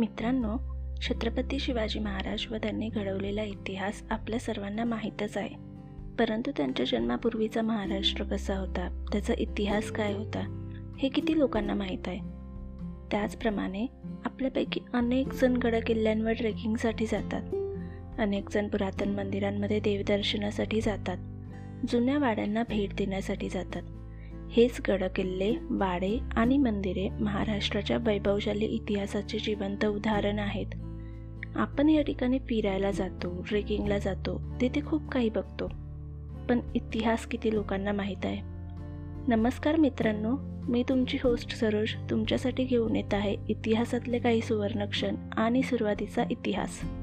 मित्रांनो छत्रपती शिवाजी महाराज व त्यांनी घडवलेला इतिहास आपल्या सर्वांना माहीतच आहे. परंतु त्यांच्या जन्मापूर्वीचा महाराष्ट्र कसा होता? त्याचा इतिहास काय होता? हे किती लोकांना माहीत आहे? त्याचप्रमाणे आपल्यापैकी अनेक जण गडकिल्ल्यांवर ट्रेकिंगसाठी जातात. अनेक जण पुरातन मंदिरांमध्ये देवदर्शनासाठी जातात. जुन्या वाड्यांना भेट देण्यासाठी जातात. हेच गडकिल्ले वाडे आणि मंदिरे महाराष्ट्राच्या वैभवशाली इतिहासाचे जिवंत उदाहरण आहेत. आपण या ठिकाणी फिरायला जातो ट्रेकिंगला जातो तिथे खूप काही बघतो. पण इतिहास किती लोकांना माहीत आहे? नमस्कार मित्रांनो मी तुमची होस्ट सरोज. तुमच्यासाठी घेऊन येत आहे इतिहासातले काही सुवर्णक्षण आणि सुरुवातीचा इतिहास.